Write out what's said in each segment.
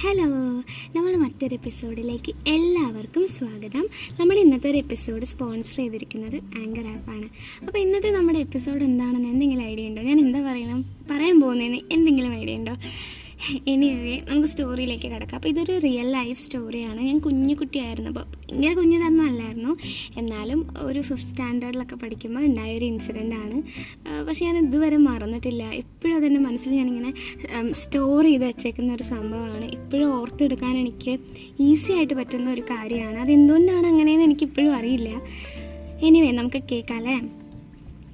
Hello നമ്മൾ മറ്റൊരു എപ്പിസോഡിലേക്ക് എല്ലാവർക്കും സ്വാഗതം. നമ്മൾ ഇന്നത്തെ ഒരു എപ്പിസോഡ് സ്പോൺസർ ചെയ്തിരിക്കുന്നത് ആങ്കർ ആപ്പാണ് അപ്പോൾ ഇന്നത്തെ നമ്മുടെ എപ്പിസോഡ് എന്താണെന്ന് എന്തെങ്കിലും ഐഡിയ ഉണ്ടോ? ഞാൻ എന്താ പറയണം? പറയാൻ പോകുന്നതിന് എന്തെങ്കിലും ഐഡിയ ഉണ്ടോ? എനിവേ നമുക്ക് സ്റ്റോറിയിലേക്ക് കിടക്കാം. അപ്പോൾ ഇതൊരു റിയൽ ലൈഫ് സ്റ്റോറിയാണ് ഞാൻ കുഞ്ഞു കുട്ടിയായിരുന്നു. അപ്പോൾ ഇങ്ങനെ കുഞ്ഞിതൊന്നും അല്ലായിരുന്നു എന്നാലും ഒരു ഫിഫ്ത്ത് സ്റ്റാൻഡേർഡിലൊക്കെ പഠിക്കുമ്പോൾ ഉണ്ടായ ഒരു ഇൻസിഡന്റ് ആണ്. പക്ഷേ ഞാൻ ഇതുവരെ മറന്നിട്ടില്ല. എപ്പോഴും അതെന്റെ മനസ്സിൽ ഞാനിങ്ങനെ സ്റ്റോർ ചെയ്ത് വെച്ചേക്കുന്ന ഒരു സംഭവമാണ്. ഇപ്പോഴും ഓർത്തെടുക്കാൻ എനിക്ക് ഈസി ആയിട്ട് പറ്റുന്ന ഒരു കാര്യമാണ്. അതെന്തുകൊണ്ടാണ് അങ്ങനെയെന്ന് എനിക്കിപ്പോഴും അറിയില്ല. എനിവേ നമുക്ക് കേൾക്കാമല്ലേ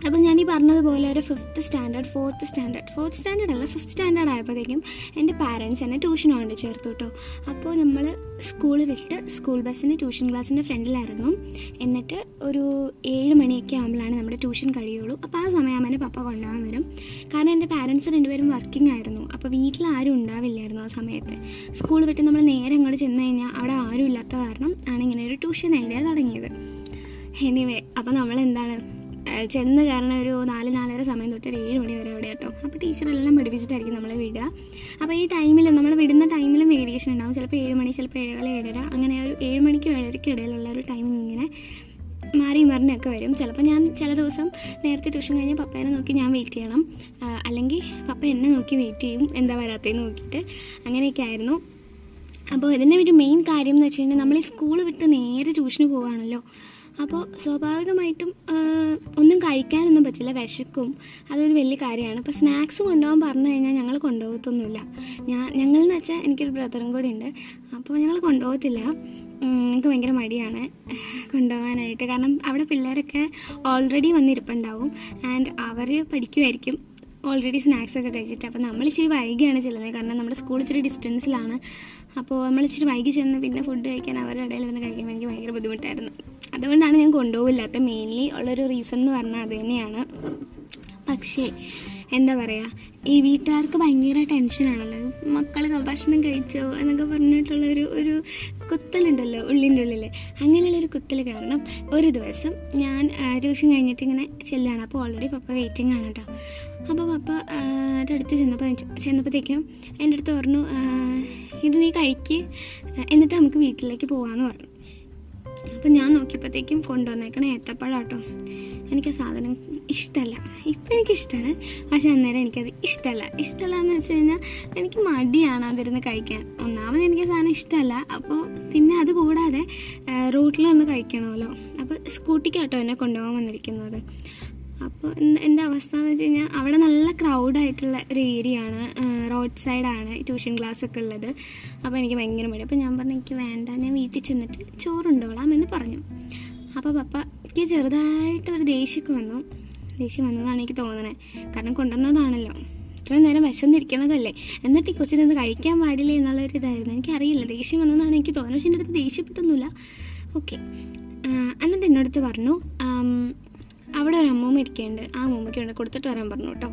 അപ്പം ഞാൻ ഈ പറഞ്ഞതുപോലെ ഒരു fifth standard fourth standard fourth standard അല്ല ഫിഫ്ത്ത് സ്റ്റാൻഡേർഡ് ആയപ്പോഴത്തേക്കും എന്റെ പാരൻസ് എന്നെ ട്യൂഷൻ കൊണ്ട് ചേർത്തു കേട്ടോ അപ്പോൾ നമ്മൾ സ്കൂൾ വിട്ട് സ്കൂൾ ബസ്സിന് ട്യൂഷൻ ക്ലാസ്സിന്റെ ഫ്രണ്ടിലായിരുന്നു. എന്നിട്ട് ഒരു ഏഴ് മണിയൊക്കെ ആകുമ്പോഴാണ് നമ്മുടെ ട്യൂഷൻ കഴിയുള്ളൂ. അപ്പോൾ ആ സമയം എന്റെ പപ്പ കൊണ്ടുപോകാൻ വരും. കാരണം എന്റെ പാരൻസ് രണ്ടുപേരും വർക്കിംഗ് ആയിരുന്നു. അപ്പോൾ വീട്ടിൽ ആരും ഉണ്ടാവില്ലായിരുന്നു ആ സമയത്ത്. സ്കൂൾ വിട്ട് നമ്മൾ നേരെ അങ്ങോട്ട് ചെന്ന് കഴിഞ്ഞാൽ അവിടെ ആരും ഇല്ലാത്ത കാരണം ആണ് ഇങ്ങനെ ഒരു ട്യൂഷൻ ഐഡിയ തുടങ്ങിയത്. എനിവേ അപ്പോൾ നമ്മൾ എന്താണ് ചെന്ന് കാരണം ഒരു നാല് നാലര സമയം തൊട്ട് ഒരു ഏഴ് മണി വരെ അവിടെ കേട്ടോ. അപ്പോൾ ടീച്ചറെല്ലാം പഠിപ്പിച്ചിട്ടായിരിക്കും നമ്മളെ വിടുക. അപ്പോൾ ഈ ടൈമിൽ നമ്മൾ വിടുന്ന ടൈമിലും വേരിയേഷൻ ഉണ്ടാവും. ചിലപ്പോൾ ഏഴ് മണി ചിലപ്പോൾ ഏഴര ഏഴര അങ്ങനെ ഒരു ഏഴ് മണിക്കും ഏഴരയ്ക്കും ഇടയിലുള്ള ഒരു ടൈമിംഗ് ഇങ്ങനെ മാറി മറിഞ്ഞൊക്കെ വരും. ചിലപ്പോൾ ഞാൻ ചില ദിവസം നേരത്തെ ട്യൂഷൻ കഴിഞ്ഞ് പപ്പേനെ നോക്കി ഞാൻ വെയിറ്റ് ചെയ്യണം. അല്ലെങ്കിൽ പപ്പ എന്നെ നോക്കി വെയിറ്റ് ചെയ്യും. എന്താ വരാത്തതെന്ന് നോക്കിയിട്ട്. അങ്ങനെയൊക്കെ ആയിരുന്നു. അപ്പോൾ ഇതിന്റെ ഒരു മെയിൻ കാര്യം എന്ന് വെച്ച് കഴിഞ്ഞാൽ നമ്മൾ ഈ സ്കൂൾ വിട്ട് നേരെ ട്യൂഷന് പോവുകയാണല്ലോ അപ്പോൾ സ്വാഭാവികമായിട്ടും ഒന്നും കഴിക്കാനൊന്നും പറ്റില്ല വിശക്കും. അതൊരു വലിയ കാര്യമാണ്. അപ്പോൾ സ്നാക്സ് കൊണ്ടുപോകാൻ പറഞ്ഞു കഴിഞ്ഞാൽ ഞങ്ങൾ കൊണ്ടുപോകത്തൊന്നുമില്ല. ഞാൻ ഞങ്ങളെന്ന് വെച്ചാൽ എനിക്കൊരു ബ്രദറും കൂടി ഉണ്ട്. അപ്പോൾ ഞങ്ങൾ കൊണ്ടുപോകത്തില്ല. എനിക്ക് ഭയങ്കര മടിയാണ് കൊണ്ടുപോകാനായിട്ട്. കാരണം അവിടെ പിള്ളേരൊക്കെ ഓൾറെഡി വന്നിരിപ്പുണ്ടാവും. ആൻഡ് അവർ പഠിക്കുമായിരിക്കും ഓൾറെഡി സ്നാക്സ് ഒക്കെ കഴിച്ചിട്ട്. അപ്പോൾ നമ്മൾ ഇച്ചിരി വൈകിയാണ് ചെല്ലുന്നത്. കാരണം നമ്മുടെ സ്കൂൾ ഇച്ചിരി ഡിസ്റ്റൻസിലാണ് അപ്പോൾ നമ്മൾ ഇച്ചിരി വൈകി ചെന്ന് പിന്നെ ഫുഡ് കഴിക്കാൻ അവരുടെ ഇടയിൽ വന്ന് കഴിക്കുമ്പോൾ എനിക്ക് ഭയങ്കര ബുദ്ധിമുട്ടായിരുന്നു. അതുകൊണ്ടാണ് ഞാൻ കൊണ്ടുപോകില്ലാത്ത മെയിൻലി ഉള്ളൊരു റീസൺ എന്ന് പറഞ്ഞാൽ അത് തന്നെയാണ്. പക്ഷേ എന്താ പറയുക ഈ വീട്ടുകാർക്ക് ഭയങ്കര ടെൻഷനാണല്ലോ മക്കൾ ഭക്ഷണം കഴിച്ചോ എന്നൊക്കെ പറഞ്ഞിട്ടുള്ളൊരു ഒരു കുത്തലുണ്ടല്ലോ ഉള്ളിന്റെ ഉള്ളിൽ അങ്ങനെയുള്ളൊരു കുത്തൽ കാരണം ഒരു ദിവസം ഞാൻ ട്യൂഷൻ കഴിഞ്ഞിട്ട് ഇങ്ങനെ ചെല്ലുകയാണ് അപ്പോൾ ഓൾറെഡി പപ്പ വെയിറ്റിംഗ് ആണ് കേട്ടോ അപ്പോൾ പപ്പ എന്റെ അടുത്ത് ചെന്നപ്പോൾ ചെന്നപ്പോഴത്തേക്കും എന്റെ അടുത്ത് പറഞ്ഞു ഇത് നീ കഴിക്ക് എന്നിട്ട് നമുക്ക് വീട്ടിലേക്ക് പോകാമെന്ന് പറഞ്ഞു. അപ്പം ഞാൻ നോക്കിയപ്പോഴത്തേക്കും കൊണ്ടുവന്നേക്കണ ഏത്തപ്പഴം കേട്ടോ എനിക്ക് ആ സാധനം ഇഷ്ടമല്ല ഇപ്പം എനിക്കിഷ്ടമാണ് പക്ഷെ അന്നേരം എനിക്കത് ഇഷ്ടമല്ല ഇഷ്ടമല്ല എന്ന് വെച്ച് കഴിഞ്ഞാൽ എനിക്ക് മടിയാണ് അതിരുന്ന് കഴിക്കാൻ. ഒന്നാമത് എനിക്ക് സാധനം ഇഷ്ടമല്ല അപ്പോൾ പിന്നെ അത് കൂടാതെ റൂട്ടിൽ കഴിക്കണമല്ലോ. അപ്പോൾ സ്കൂട്ടിക്കാട്ടോ എന്നെ കൊണ്ടുപോകാൻ വന്നിരിക്കുന്നത്. അപ്പോൾ എന്റെ അവസ്ഥ എന്ന് വെച്ച് കഴിഞ്ഞാൽ അവിടെ നല്ല ക്രൗഡായിട്ടുള്ള ഒരു ഏരിയ ആണ് റോഡ് സൈഡാണ് ട്യൂഷൻ ക്ലാസ് ഒക്കെ ഉള്ളത്. അപ്പോൾ എനിക്ക് ഭയങ്കര മടി. അപ്പോൾ ഞാൻ പറഞ്ഞു എനിക്ക് വേണ്ട ഞാൻ വീട്ടിൽ ചെന്നിട്ട് ചോറുണ്ടോളാം എന്ന് പറഞ്ഞു. അപ്പോൾ പപ്പയ്ക്ക് ചെറുതായിട്ട് ഒരു ദേഷ്യമൊക്കെ വന്നു. ദേഷ്യം വന്നതാണ് എനിക്ക് തോന്നണേ. കാരണം കൊണ്ടുവന്നതാണല്ലോ. ഇത്രയും നേരം വിശന്നിരിക്കണതല്ലേ എന്നിട്ട് ഈ കൊച്ചിനത് കഴിക്കാൻ പാടില്ല എന്നുള്ളൊരു ഇതായിരുന്നു. എനിക്കറിയില്ല. ദേഷ്യം വന്നതാണ് എനിക്ക് തോന്നുന്നത് പക്ഷെ എന്റെ അടുത്ത് ദേഷ്യപ്പെട്ടൊന്നുമില്ല. ഓക്കെ എന്നിട്ട് എന്നോടത്ത് പറഞ്ഞു അവിടെ ഒരു അമ്മൂമ്മ ഇരിക്കുന്നുണ്ട് ആ അമ്മൂമ്മയ്ക്ക് വേണ്ടി കൊടുത്തിട്ട് വരാൻ പറഞ്ഞു കേട്ടോ.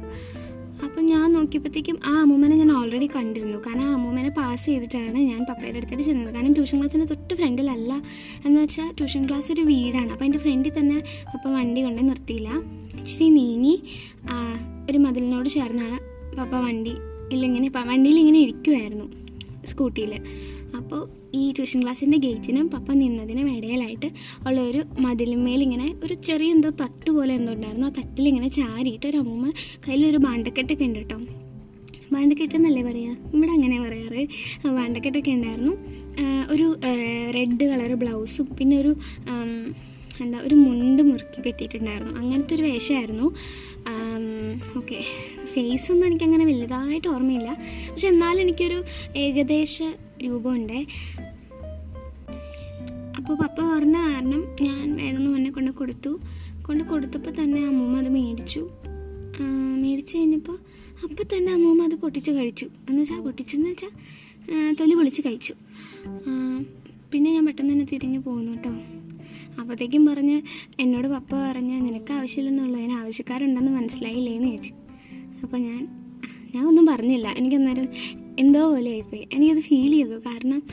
അപ്പം ഞാൻ നോക്കിയപ്പോഴത്തേക്കും ആ അമ്മൂമ്മനെ ഞാൻ ഓൾറെഡി കണ്ടിരുന്നു. കാരണം ആ അമ്മൂമ്മനെ പാസ് ചെയ്തിട്ടാണ് ഞാൻ പപ്പയുടെ അടുത്തേക്ക് ചെന്നത്. കാരണം ട്യൂഷൻ ക്ലാസ്സിന്റെ തൊട്ട് ഫ്രണ്ടിലല്ല എന്ന് വെച്ചാൽ ട്യൂഷൻ ക്ലാസ് ഒരു വീടാണ്. അപ്പോൾ എന്റെ ഫ്രണ്ടിൽ തന്നെ പപ്പ വണ്ടി കൊണ്ട് നിർത്തിയില്ല. ഇച്ചിരി നീങ്ങി ഒരു മതിലിനോട് ചേർന്നാണ് പപ്പ വണ്ടി ഇല്ലിങ്ങനെ വണ്ടിയിൽ ഇങ്ങനെ ഇരിക്കുമായിരുന്നു സ്കൂട്ടിയിൽ. അപ്പോൾ ഈ ട്യൂഷൻ ക്ലാസ്സിന്റെ ഗേറ്റിനും പപ്പ നിന്നതിനും ഇടയിലായിട്ട് ഉള്ള ഒരു മതിലിന്മേൽ ഇങ്ങനെ ഒരു ചെറിയ എന്തോ തട്ട് പോലെ എന്തോ ഉണ്ടായിരുന്നു. ആ തട്ടിൽ ഇങ്ങനെ ചാരിയിട്ട് ഒരു അമ്മൂമ്മ കയ്യിലൊരു ബാണ്ടക്കെട്ടൊക്കെ ഉണ്ട് കേട്ടോ. ബാണ്ടക്കെട്ട് എന്നല്ലേ പറയുക ഇവിടെ അങ്ങനെ പറയാറ്. ബാണ്ടക്കെട്ടൊക്കെ ഉണ്ടായിരുന്നു. ഒരു റെഡ് കളർ ബ്ലൗസും പിന്നെ ഒരു എന്താ ഒരു മുണ്ട് മുറുക്കി കെട്ടിയിട്ടുണ്ടായിരുന്നു. അങ്ങനത്തെ ഒരു വേഷമായിരുന്നു. ഓക്കെ. ഫേസ് ഒന്നും എനിക്ക് അങ്ങനെ വലുതായിട്ട് ഓർമ്മയില്ല. പക്ഷെ എന്നാലും എനിക്കൊരു ഏകദേശ രൂപമുണ്ട്. അപ്പോൾ പപ്പ പറഞ്ഞ കാരണം ഞാൻ വേഗം മുന്നേ കൊണ്ട് കൊടുത്തു. കൊണ്ട് കൊടുത്തപ്പോൾ തന്നെ അമ്മൂമ്മ അത് മേടിച്ചു. മേടിച്ചു കഴിഞ്ഞപ്പോൾ അപ്പം തന്നെ അമ്മൂമ്മ അത് പൊട്ടിച്ച് കഴിച്ചു. എന്ന് വെച്ചാൽ പൊട്ടിച്ചെന്ന് വെച്ചാൽ തൊലി പൊളിച്ച് കഴിച്ചു. പിന്നെ ഞാൻ പെട്ടെന്ന് തന്നെ തിരിഞ്ഞു പോകുന്നു കേട്ടോ. അപ്പോഴത്തേക്കും പറഞ്ഞ് എന്നോട് പപ്പ പറഞ്ഞ് നിനക്ക് ആവശ്യമില്ലെന്നുള്ളൂ. അതിന് ആവശ്യക്കാരുണ്ടെന്ന് മനസ്സിലായില്ലേന്ന് ചോദിച്ചു. അപ്പോൾ ഞാൻ ഞാൻ ഒന്നും പറഞ്ഞില്ല. എനിക്കന്നേരം എന്തോ പോലെ ആയിപ്പോയി. എനിക്കത് ഫീൽ ചെയ്തു. കാരണം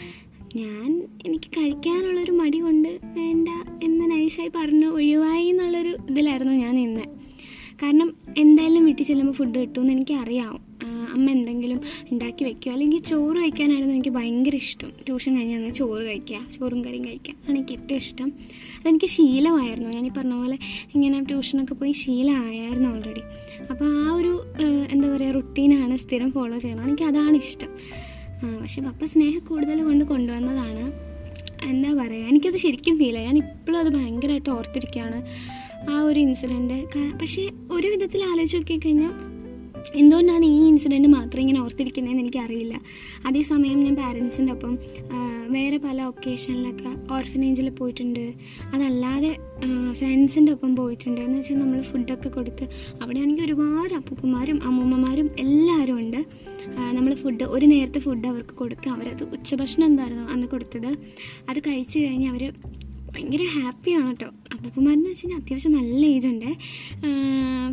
ഞാൻ എനിക്ക് കഴിക്കാനുള്ളൊരു മടി കൊണ്ട് വേണ്ട എന്ന് നൈസായി പറഞ്ഞു ഒഴിവായി എന്നുള്ളൊരു ഇതിലായിരുന്നു ഞാൻ നിന്നത് കാരണം എന്തായാലും വീട്ടിൽ ചെല്ലുമ്പോൾ ഫുഡ് കിട്ടുമെന്ന് എനിക്കറിയാം. അമ്മ എന്തെങ്കിലും ഉണ്ടാക്കി വെക്കുക. അല്ലെങ്കിൽ ചോറ് കഴിക്കാനായിരുന്നു എനിക്ക് ഭയങ്കര ഇഷ്ടം. ട്യൂഷൻ കഴിഞ്ഞാൽ ചോറ് കഴിക്കുക ചോറും കറിയും കഴിക്കുക. അതാണ് എനിക്ക് ഏറ്റവും ഇഷ്ടം. അതെനിക്ക് ശീലമായിരുന്നു. ഞാൻ ഈ പറഞ്ഞ പോലെ ഇങ്ങനെ ട്യൂഷനൊക്കെ പോയി ശീലമായിരുന്നു ഓൾറെഡി അപ്പോൾ ആ ഒരു എന്താ പറയുക റുട്ടീനാണ് സ്ഥിരം ഫോളോ ചെയ്യണം. എനിക്ക് അതാണ് ഇഷ്ടം. പക്ഷേ പപ്പ സ്നേഹം കൂടുതൽ കൊണ്ട് കൊണ്ടുവന്നതാണ്. എന്താ പറയുക എനിക്കത് ശരിക്കും ഫീൽ ആയി. ഞാൻ ഇപ്പോഴും അത് ഭയങ്കരമായിട്ട് ഓർത്തിരിക്കുകയാണ് ആ ഒരു ഇൻസിഡന്റ് പക്ഷേ ഒരു വിധത്തിൽ ആലോചിച്ച് നോക്കി കഴിഞ്ഞാൽ എന്തുകൊണ്ടാണ് ഈ ഇൻസിഡന്റ് മാത്രം ഇങ്ങനെ ഓർത്തിരിക്കുന്നതെന്ന് എനിക്കറിയില്ല. അതേസമയം ഞാൻ പാരൻസിന്റെ ഒപ്പം വേറെ പല ഒക്കേഷനിലൊക്കെ ഓർഫനേജിൽ പോയിട്ടുണ്ട്. അതല്ലാതെ ഫ്രണ്ട്സിന്റെ ഒപ്പം പോയിട്ടുണ്ട്. എന്ന് വെച്ചാൽ നമ്മൾ ഫുഡൊക്കെ കൊടുത്ത് അവിടെയാണെങ്കിൽ ഒരുപാട് അപ്പൂപ്പന്മാരും അമ്മൂമ്മമാരും എല്ലാവരും ഉണ്ട്. നമ്മൾ ഫുഡ് ഒരു നേരത്തെ ഫുഡ് അവർക്ക് കൊടുക്കുക അവരത് ഉച്ചഭക്ഷണം എന്തായിരുന്നു അന്ന് കൊടുത്തത്. അത് കഴിച്ച് കഴിഞ്ഞ് അവർ ഭയങ്കര ഹാപ്പിയാണ് കേട്ടോ. അപ്പൂപ്പന്മാരെന്ന് വെച്ച് കഴിഞ്ഞാൽ അത്യാവശ്യം നല്ല ഏജ് ഉണ്ട്.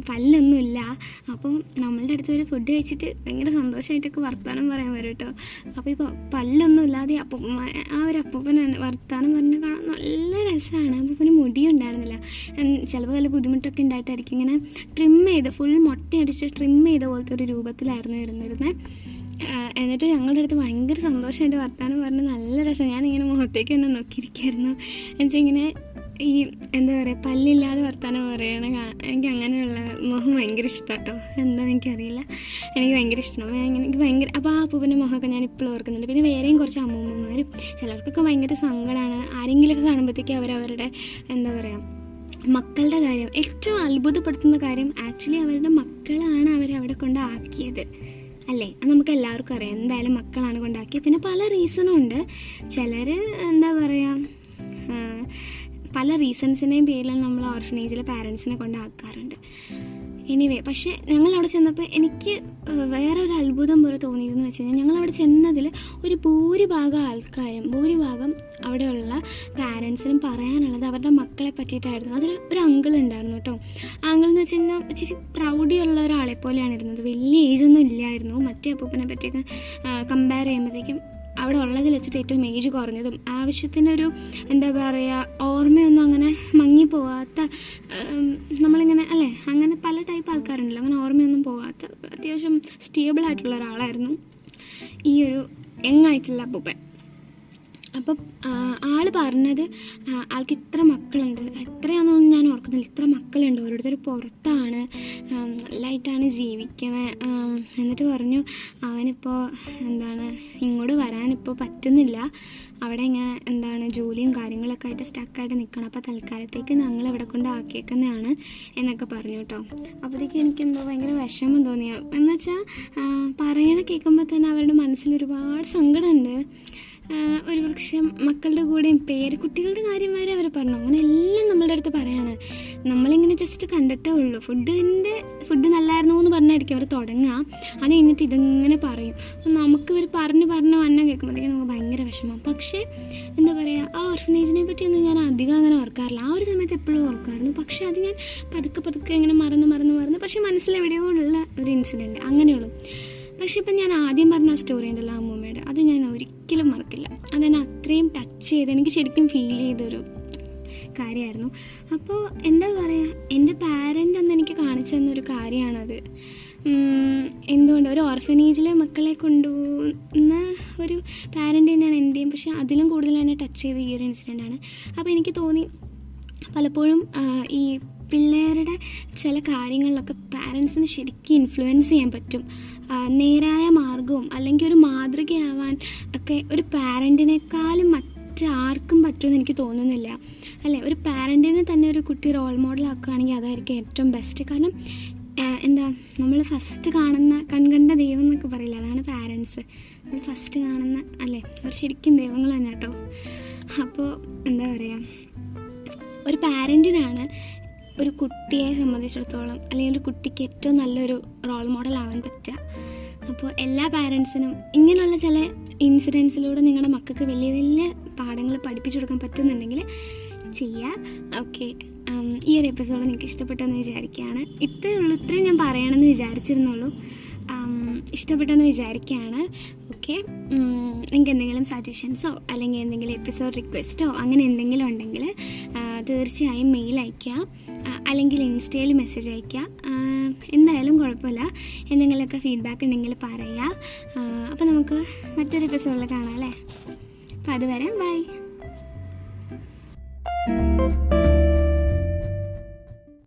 പല്ലൊന്നുമില്ല. അപ്പം നമ്മളുടെ അടുത്ത് ഒരു ഫുഡ് കഴിച്ചിട്ട് ഭയങ്കര സന്തോഷമായിട്ടൊക്കെ വർത്തമാനം പറയാൻ വരും കേട്ടോ. അപ്പോൾ ഇപ്പോൾ പല്ലൊന്നും ഇല്ലാതെ അപ്പൂപ്പന്മാ ആ ഒരു അപ്പൂപ്പനാണ് വർത്തമാനം പറഞ്ഞ് കാണാൻ നല്ല രസമാണ് അപ്പൂപ്പന് മുടിയുണ്ടായിരുന്നില്ല. ചിലപ്പോൾ വല്ല ബുദ്ധിമുട്ടൊക്കെ ഉണ്ടായിട്ടായിരിക്കും ഇങ്ങനെ ട്രിം ചെയ്ത് ഫുൾ മുട്ടയടിച്ച് ട്രിം ചെയ്ത പോലത്തെ ഒരു രൂപത്തിലായിരുന്നു എന്നിട്ട് ഞങ്ങളുടെ അടുത്ത് ഭയങ്കര സന്തോഷമായിട്ട് വർത്താനം പറഞ്ഞ് നല്ല രസം. ഞാനിങ്ങനെ മുഖത്തേക്ക് തന്നെ നോക്കിയിരിക്കായിരുന്നു. എന്നുവെച്ചാൽ ഇങ്ങനെ ഈ എന്താ പറയുക പല്ലില്ലാതെ വർത്താനം പറയണ എനിക്ക് അങ്ങനെയുള്ള മുഖം ഭയങ്കര ഇഷ്ടം കേട്ടോ എന്താണെന്ന് എനിക്കറിയില്ല. എനിക്ക് ഭയങ്കര ഇഷ്ടമാണ് അങ്ങനെ എനിക്ക് ഭയങ്കര അപ്പോൾ ആ അപ്പൂപ്പന്റെ മുഖമൊക്കെ ഞാൻ ഇപ്പോഴും ഓർക്കുന്നുണ്ട്. പിന്നെ വേറെയും കുറച്ച് അമ്മൂമ്മമാരും ചിലർക്കൊക്കെ ഭയങ്കര സങ്കടമാണ് ആരെങ്കിലുമൊക്കെ കാണുമ്പോഴത്തേക്ക് അവരവരുടെ എന്താ പറയുക മക്കളുടെ കാര്യം ഏറ്റവും അത്ഭുതപ്പെടുത്തുന്ന കാര്യം ആക്ച്വലി അവരുടെ മക്കളാണ് അവരവിടെ അവിടെ കൊണ്ട് ആക്കിയത്. അല്ലേ? അത് നമുക്ക് എല്ലാവർക്കും അറിയാം. എന്തായാലും മക്കളാണ് കൊണ്ടാക്കി പിന്നെ പല റീസണും ഉണ്ട്. ചിലർ എന്താ പറയുക പല റീസൺസിന്റെയും പേരിൽ നമ്മൾ ഓർഫനേജിലെ പാരൻസിനെ കൊണ്ടാക്കാറുണ്ട്. എനിവേ പക്ഷേ ഞങ്ങൾ അവിടെ ചെന്നപ്പോൾ എനിക്ക് വേറെ ഒരു അത്ഭുതം പോലെ തോന്നിയതെന്ന് വെച്ച് കഴിഞ്ഞാൽ ഞങ്ങൾ അവിടെ ചെന്നതിൽ ഒരു ഭൂരിഭാഗം ആൾക്കാരും ഭൂരിഭാഗം അവിടെയുള്ള പാരൻസിനും പറയാനുള്ളത് അവരുടെ മക്കളെ പറ്റിയിട്ടായിരുന്നു. അതിൽ ഒരു അങ്കിൾ ഉണ്ടായിരുന്നു കേട്ടോ. അങ്കിൾ എന്ന് വെച്ച് കഴിഞ്ഞാൽ ഇച്ചിരി പ്രൗഢിയുള്ള ഒരാളെ പോലെയാണ് ഇരുന്നത്. വലിയ ഏജൊന്നും ഇല്ലായിരുന്നു. മറ്റേ അപ്പൂപ്പനെ പറ്റിയൊക്കെ കമ്പയർ ചെയ്യുമ്പോഴത്തേക്കും അവിടെ ഉള്ളതിൽ വെച്ചിട്ട് ഏറ്റവും ഏജ് കുറഞ്ഞതും ആവശ്യത്തിനൊരു എന്താ പറയുക ഓർമ്മയൊന്നും അങ്ങനെ മങ്ങിപ്പോവാത്ത നമ്മളിങ്ങനെ അല്ലേ? അങ്ങനെ പല ടൈപ്പ് ആൾക്കാരുണ്ടല്ലോ. അങ്ങനെ ഓർമ്മയൊന്നും പോവാത്ത അത്യാവശ്യം സ്റ്റേബിൾ ആയിട്ടുള്ള ഒരാളായിരുന്നു ഈ ഒരു യങ് ആയിട്ടുള്ള അപ്പൂപ്പൻ അപ്പം ആൾ പറഞ്ഞത് ആൾക്ക് ഇത്ര മക്കളുണ്ട്. എത്രയാണെന്നൊന്നും ഞാൻ ഓർക്കുന്നില്ല. ഇത്ര മക്കളുണ്ട്. ഓരോരുത്തർ പുറത്താണ് നല്ലതായിട്ടാണ് ജീവിക്കണേ. എന്നിട്ട് പറഞ്ഞു അവനിപ്പോൾ എന്താണ് ഇങ്ങോട്ട് വരാനിപ്പോൾ പറ്റുന്നില്ല. അവിടെ ഇങ്ങനെ എന്താണ് ജോലിയും കാര്യങ്ങളൊക്കെ ആയിട്ട് സ്റ്റക്കായിട്ട് നിൽക്കണം അപ്പോൾ തൽക്കാലത്തേക്ക് ഞങ്ങൾ ഇവിടെ കൊണ്ട് ആക്കിയേക്കുന്നതാണ് എന്നൊക്കെ പറഞ്ഞു കേട്ടോ. അപ്പോഴത്തേക്ക് എനിക്ക് എന്തോ ഭയങ്കര വിഷമം തോന്നിയ. എന്നുവെച്ചാൽ പറയണ കേൾക്കുമ്പോൾ തന്നെ അവരുടെ മനസ്സിൽ ഒരുപാട് സങ്കടമുണ്ട്. ഒരുപക്ഷെ മക്കളുടെ കൂടെയും പേരക്കുട്ടികളുടെ കാര്യം വരെ അവർ പറഞ്ഞു. അങ്ങനെ എല്ലാം നമ്മളുടെ അടുത്ത് പറയാണ്. നമ്മളിങ്ങനെ ജസ്റ്റ് കണ്ടിട്ടേ ഉള്ളൂ. ഫുഡിന്റെ ഫുഡ് നല്ലായിരുന്നു എന്ന് പറഞ്ഞായിരിക്കും അവർ തുടങ്ങുക. അത് കഴിഞ്ഞിട്ട് ഇതിങ്ങനെ പറയും. അപ്പം നമുക്ക് ഇവർ പറഞ്ഞ് പറഞ്ഞ് വന്ന കേൾക്കുമ്പോഴത്തേക്കും നമുക്ക് ഭയങ്കര വിഷമം. പക്ഷേ എന്താ പറയുക ആ ഓർഫനേജിനെ പറ്റിയൊന്നും ഞാൻ അധികം അങ്ങനെ ഓർക്കാറില്ല. ആ ഒരു സമയത്ത് എപ്പോഴും ഓർക്കാറുണ്ട്. പക്ഷേ അത് ഞാൻ പതുക്കെ പതുക്കെ ഇങ്ങനെ മറന്ന് മറന്ന് മറന്ന് പക്ഷേ മനസ്സിലെവിടെയോ ഉള്ള ഒരു ഇൻസിഡന്റ് അങ്ങനെയുള്ളൂ. പക്ഷെ ഇപ്പം ഞാൻ ആദ്യം പറഞ്ഞ ആ സ്റ്റോറി ഉണ്ടല്ലോ അമ്മൂമ്മയുടെ അത് ഞാൻ ഒരിക്കലും മറക്കില്ല. അതെന്നെ അത്രയും ടച്ച് ചെയ്ത് എനിക്ക് ശരിക്കും ഫീൽ ചെയ്തൊരു കാര്യമായിരുന്നു. അപ്പോൾ എന്താ പറയുക എന്റെ പാരന്റ് അന്ന് എനിക്ക് കാണിച്ചു തന്നൊരു കാര്യമാണത്. എന്തുകൊണ്ട്? ഒരു ഓർഫനേജിലെ മക്കളെ കൊണ്ടുപോകുന്ന ഒരു പാരന്റ് തന്നെയാണ് എന്റെയും പക്ഷെ അതിലും കൂടുതൽ എന്നെ ടച്ച് ചെയ്ത ഈ ഒരു ആണ്. അപ്പോൾ എനിക്ക് തോന്നി പലപ്പോഴും ഈ പിള്ളേരുടെ ചില കാര്യങ്ങളിലൊക്കെ പാരൻസിന് ശരിക്കും ഇൻഫ്ലുവൻസ് ചെയ്യാൻ പറ്റും. നേരായ മാർഗവും അല്ലെങ്കിൽ ഒരു മാതൃകയാവാൻ ഒക്കെ ഒരു പാരന്റിനേക്കാളും മറ്റാർക്കും പറ്റുമെന്ന് എനിക്ക് തോന്നുന്നില്ല. അല്ലേ? ഒരു പാരന്റിനെ തന്നെ ഒരു കുട്ടി റോൾ മോഡൽ ആക്കുകയാണെങ്കിൽ അതായിരിക്കും ഏറ്റവും ബെസ്റ്റ് കാരണം എന്താ നമ്മൾ ഫസ്റ്റ് കാണുന്ന കൺകണ്ട ദൈവം എന്നൊക്കെ പറയില്ല? അതാണ് പാരൻസ് നമ്മൾ ഫസ്റ്റ് കാണുന്ന അല്ലേ? അവർ ശരിക്കും ദൈവങ്ങൾ തന്നെ കേട്ടോ അപ്പോൾ എന്താ പറയുക ഒരു പാരന്റിനാണ് ഒരു കുട്ടിയെ സംബന്ധിച്ചിടത്തോളം അല്ലെങ്കിൽ ഒരു കുട്ടിക്ക് ഏറ്റവും നല്ലൊരു റോൾ മോഡൽ ആവാൻ പറ്റുക. അപ്പോൾ എല്ലാ പാരൻസിനും ഇങ്ങനെയുള്ള ചില ഇൻസിഡൻസിലൂടെ നിങ്ങളുടെ മക്കൾക്ക് വലിയ വലിയ പാഠങ്ങൾ പഠിപ്പിച്ചു കൊടുക്കാൻ പറ്റുന്നുണ്ടെങ്കിൽ ചെയ്യുക ഓക്കെ ഈ ഒരു എപ്പിസോഡ് നിങ്ങൾക്ക് ഇഷ്ടപ്പെട്ടെന്ന് വിചാരിക്കുകയാണ്. ഇത്രയേ ഉള്ളൂ ഇത്രയും ഞാൻ പറയണമെന്ന് വിചാരിച്ചിരുന്നുള്ളൂ. ഇഷ്ടപ്പെട്ടെന്ന് വിചാരിക്കുകയാണ്. ഓക്കെ നിങ്ങൾക്ക് എന്തെങ്കിലും സജഷൻസോ അല്ലെങ്കിൽ എന്തെങ്കിലും എപ്പിസോഡ് റിക്വസ്റ്റോ അങ്ങനെ എന്തെങ്കിലും ഉണ്ടെങ്കിൽ തീർച്ചയായും മെയിൽ അയയ്ക്കുക അല്ലെങ്കിൽ ഇൻസ്റ്റയിൽ മെസ്സേജ് അയയ്ക്കുക എന്തായാലും കുഴപ്പമില്ല. എന്തെങ്കിലുമൊക്കെ ഫീഡ്ബാക്ക് ഉണ്ടെങ്കിൽ പറയുക അപ്പോൾ നമുക്ക് മറ്റൊരു എപ്പിസോഡിൽ കാണാം അല്ലേ? അപ്പോൾ അതുവരെ ബൈ you